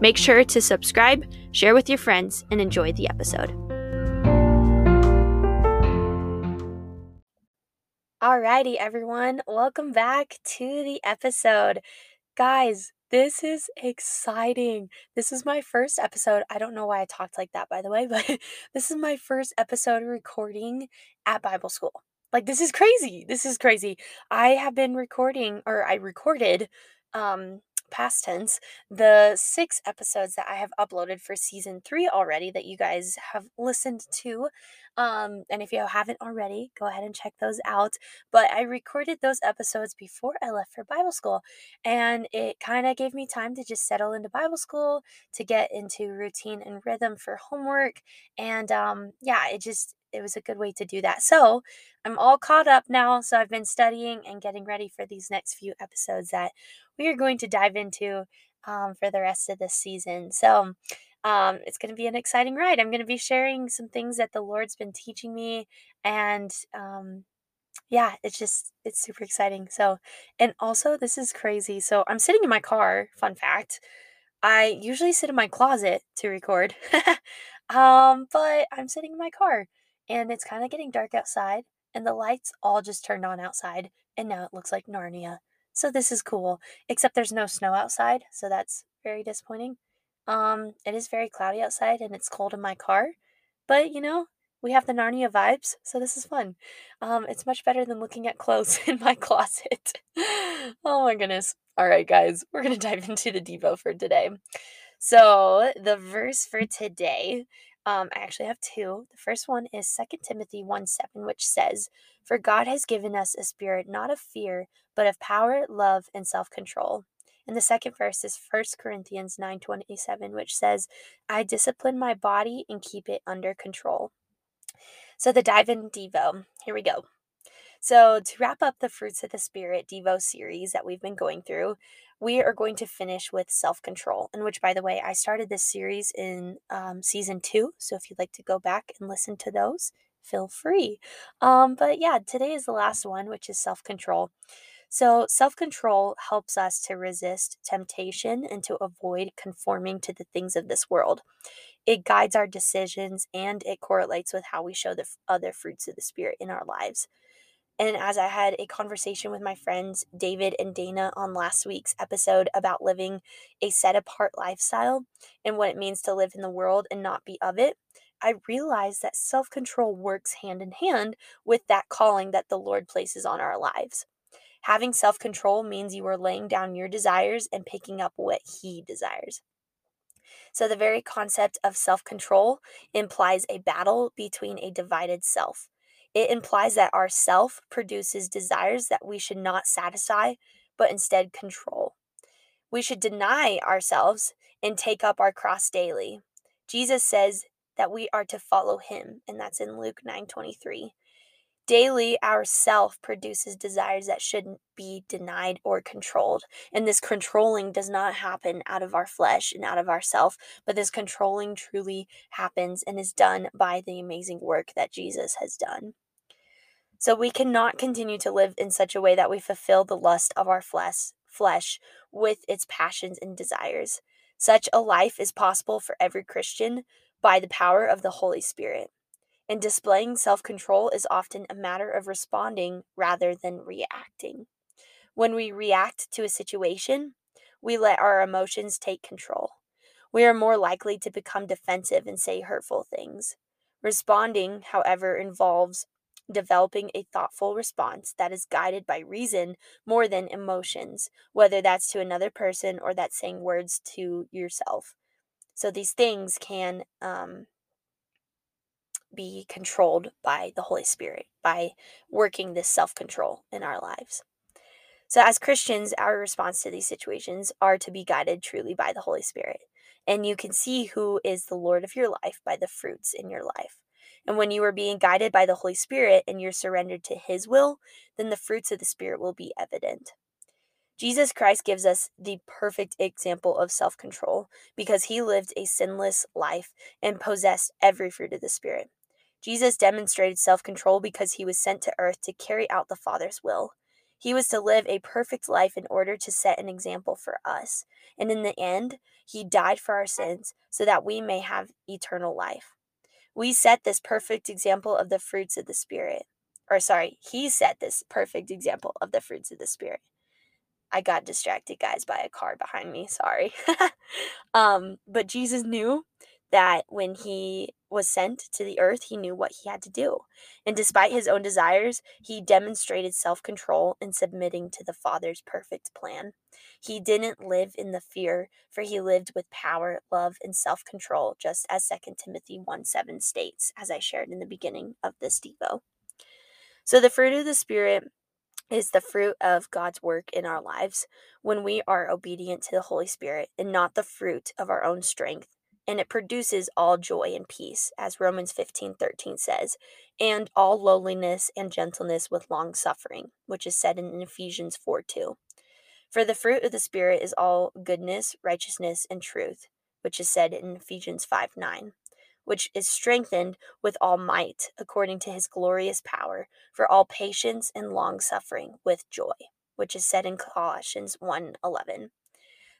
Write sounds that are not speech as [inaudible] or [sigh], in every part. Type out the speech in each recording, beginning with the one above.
Make sure to subscribe, share with your friends, and enjoy the episode. Alrighty, everyone, welcome back to the episode. Guys, this is exciting. This is my first episode. I don't know why I talked like that, by the way, [laughs] but this is my first episode recording at Bible school. Like, this is crazy. This is crazy. I have been recording, or I recorded um, past tense, the six episodes that I have uploaded for season three already that you guys have listened to. Um, and if you haven't already, go ahead and check those out. But I recorded those episodes before I left for Bible school, and it kind of gave me time to just settle into Bible school, to get into routine and rhythm for homework. And um, yeah, it just it was a good way to do that. So I'm all caught up now. So I've been studying and getting ready for these next few episodes that we are going to dive into um, for the rest of this season. So um, it's going to be an exciting ride. I'm going to be sharing some things that the Lord's been teaching me. And um, yeah, it's just, it's super exciting. So, and also, this is crazy. So I'm sitting in my car, fun fact. I usually sit in my closet to record. [laughs] um, but I'm sitting in my car and it's kind of getting dark outside and the lights all just turned on outside and now it looks like Narnia. So this is cool, except there's no snow outside, so that's very disappointing. Um, it is very cloudy outside and it's cold in my car, but you know, we have the Narnia vibes, so this is fun. Um, it's much better than looking at clothes [laughs] in my closet. [laughs] oh my goodness. All right, guys, we're going [laughs] to dive into the Devo for today. So, the verse for today um, I actually have two. The first one is 2 Timothy 1 7, which says, For God has given us a spirit not of fear, but of power, love, and self control. And the second verse is 1 Corinthians 9 27, which says, I discipline my body and keep it under control. So the dive in Devo, here we go. So, to wrap up the Fruits of the Spirit Devo series that we've been going through, we are going to finish with self control, in which, by the way, I started this series in um, season two. So if you'd like to go back and listen to those, feel free. Um, but yeah, today is the last one, which is self control. So, self control helps us to resist temptation and to avoid conforming to the things of this world. It guides our decisions and it correlates with how we show the other fruits of the Spirit in our lives. And as I had a conversation with my friends David and Dana on last week's episode about living a set apart lifestyle and what it means to live in the world and not be of it, I realized that self control works hand in hand with that calling that the Lord places on our lives. Having self control means you are laying down your desires and picking up what He desires. So, the very concept of self control implies a battle between a divided self. It implies that our self produces desires that we should not satisfy, but instead control. We should deny ourselves and take up our cross daily. Jesus says that we are to follow him, and that's in Luke 9:23. Daily, our self produces desires that shouldn't be denied or controlled. And this controlling does not happen out of our flesh and out of ourself, but this controlling truly happens and is done by the amazing work that Jesus has done. So we cannot continue to live in such a way that we fulfill the lust of our flesh, flesh with its passions and desires. Such a life is possible for every Christian by the power of the Holy Spirit. And displaying self control is often a matter of responding rather than reacting. When we react to a situation, we let our emotions take control. We are more likely to become defensive and say hurtful things. Responding, however, involves developing a thoughtful response that is guided by reason more than emotions, whether that's to another person or that's saying words to yourself. So these things can um, be controlled by the Holy Spirit, by working this self control in our lives. So, as Christians, our response to these situations are to be guided truly by the Holy Spirit. And you can see who is the Lord of your life by the fruits in your life. And when you are being guided by the Holy Spirit and you're surrendered to His will, then the fruits of the Spirit will be evident. Jesus Christ gives us the perfect example of self control because he lived a sinless life and possessed every fruit of the Spirit. Jesus demonstrated self control because he was sent to earth to carry out the Father's will. He was to live a perfect life in order to set an example for us. And in the end, he died for our sins so that we may have eternal life. We set this perfect example of the fruits of the Spirit. Or, sorry, he set this perfect example of the fruits of the Spirit. I got distracted, guys, by a car behind me. Sorry. [laughs] um, but Jesus knew that when he was sent to the earth, he knew what he had to do. And despite his own desires, he demonstrated self control in submitting to the Father's perfect plan. He didn't live in the fear, for he lived with power, love, and self control, just as 2 Timothy 1 7 states, as I shared in the beginning of this Devo. So, the fruit of the Spirit is the fruit of God's work in our lives when we are obedient to the Holy Spirit and not the fruit of our own strength. And it produces all joy and peace, as Romans 15 13 says, and all lowliness and gentleness with long suffering, which is said in Ephesians 4 2. For the fruit of the Spirit is all goodness, righteousness, and truth, which is said in Ephesians 5 9 which is strengthened with all might, according to his glorious power, for all patience and long suffering with joy, which is said in Colossians 1:11.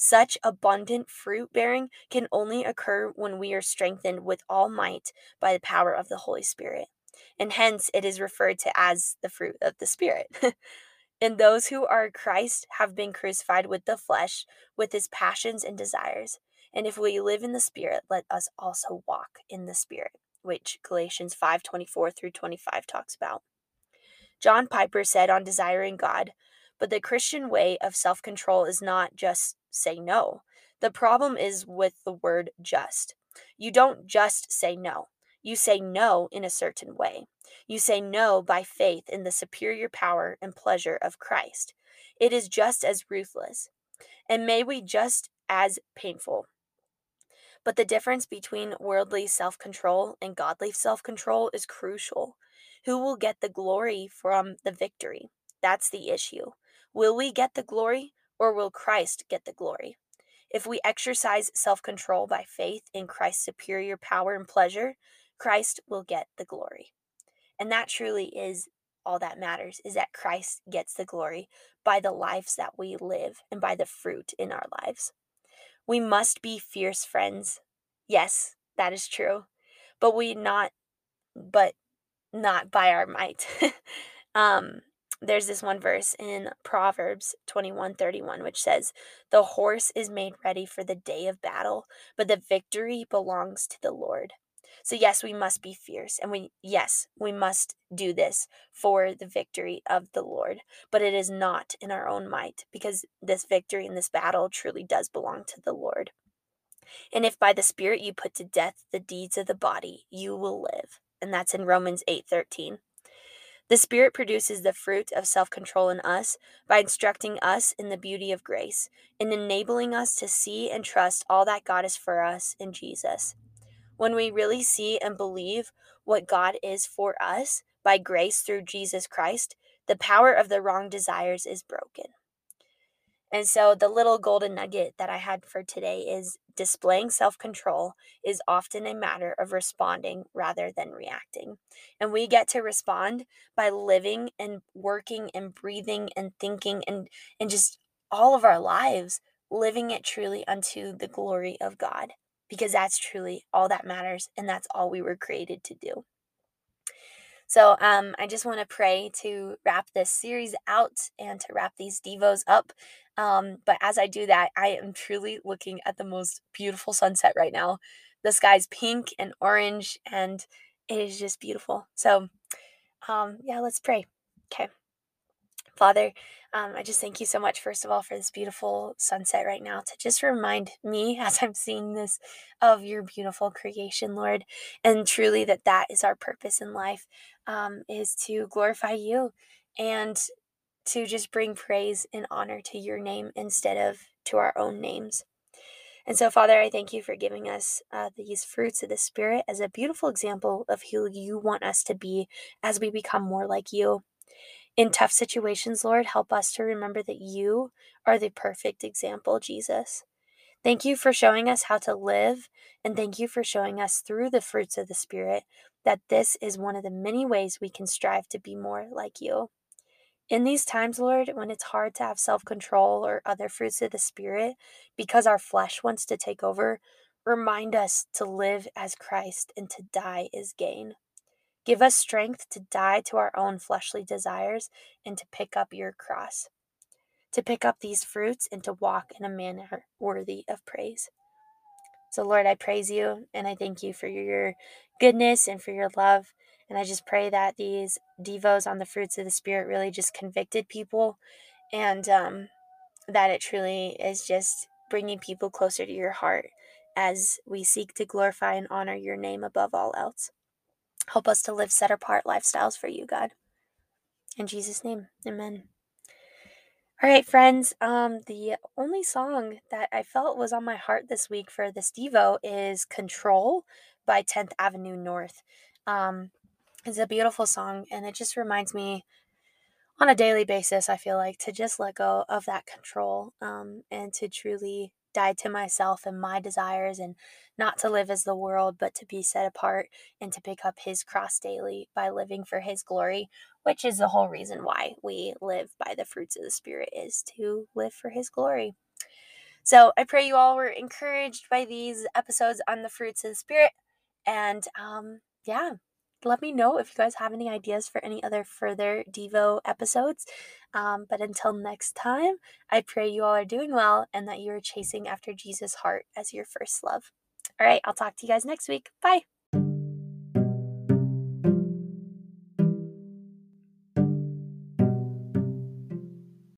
Such abundant fruit bearing can only occur when we are strengthened with all might by the power of the Holy Spirit. And hence it is referred to as the fruit of the Spirit. [laughs] and those who are Christ have been crucified with the flesh, with its passions and desires. And if we live in the Spirit, let us also walk in the Spirit, which Galatians 5 24 through 25 talks about. John Piper said on desiring God, but the Christian way of self control is not just say no. The problem is with the word just. You don't just say no. You say no in a certain way. You say no by faith in the superior power and pleasure of Christ. It is just as ruthless. And may we just as painful. But the difference between worldly self control and godly self control is crucial. Who will get the glory from the victory? That's the issue. Will we get the glory or will Christ get the glory? If we exercise self control by faith in Christ's superior power and pleasure, Christ will get the glory. And that truly is all that matters is that Christ gets the glory by the lives that we live and by the fruit in our lives. We must be fierce friends. Yes, that is true. But we not but not by our might. [laughs] um there's this one verse in Proverbs 21:31 which says, "The horse is made ready for the day of battle, but the victory belongs to the Lord." So yes, we must be fierce and we yes, we must do this for the victory of the Lord, but it is not in our own might because this victory in this battle truly does belong to the Lord. And if by the spirit you put to death the deeds of the body, you will live. And that's in Romans 8:13. The Spirit produces the fruit of self control in us by instructing us in the beauty of grace and enabling us to see and trust all that God is for us in Jesus. When we really see and believe what God is for us by grace through Jesus Christ, the power of the wrong desires is broken. And so, the little golden nugget that I had for today is displaying self control is often a matter of responding rather than reacting. And we get to respond by living and working and breathing and thinking and, and just all of our lives living it truly unto the glory of God because that's truly all that matters and that's all we were created to do. So um, I just want to pray to wrap this series out and to wrap these devos up. Um, but as I do that, I am truly looking at the most beautiful sunset right now. The sky's pink and orange, and it is just beautiful. So, um, yeah, let's pray. Okay. Father, um, I just thank you so much, first of all, for this beautiful sunset right now to just remind me [laughs] as I'm seeing this of your beautiful creation, Lord. And truly, that that is our purpose in life um, is to glorify you and to just bring praise and honor to your name instead of to our own names. And so, Father, I thank you for giving us uh, these fruits of the Spirit as a beautiful example of who you want us to be as we become more like you. In tough situations, Lord, help us to remember that you are the perfect example, Jesus. Thank you for showing us how to live, and thank you for showing us through the fruits of the Spirit that this is one of the many ways we can strive to be more like you. In these times, Lord, when it's hard to have self control or other fruits of the Spirit because our flesh wants to take over, remind us to live as Christ and to die is gain. Give us strength to die to our own fleshly desires and to pick up your cross to pick up these fruits and to walk in a manner worthy of praise. So, Lord, I praise you and I thank you for your goodness and for your love. And I just pray that these devos on the fruits of the Spirit really just convicted people and um, that it truly is just bringing people closer to your heart as we seek to glorify and honor your name above all else. Help us to live set apart lifestyles for you, God. In Jesus' name, amen. All right, friends. Um, the only song that I felt was on my heart this week for this Devo is Control by 10th Avenue North. Um, it's a beautiful song, and it just reminds me on a daily basis, I feel like, to just let go of that control um, and to truly die to myself and my desires and not to live as the world, but to be set apart and to pick up his cross daily by living for his glory, which is the whole reason why we live by the fruits of the Spirit, is to live for his glory. So I pray you all were encouraged by these episodes on the fruits of the Spirit. And um, yeah, let me know if you guys have any ideas for any other further Devo episodes. Um, but until next time, I pray you all are doing well and that you are chasing after Jesus' heart as your first love. All right, I'll talk to you guys next week. Bye.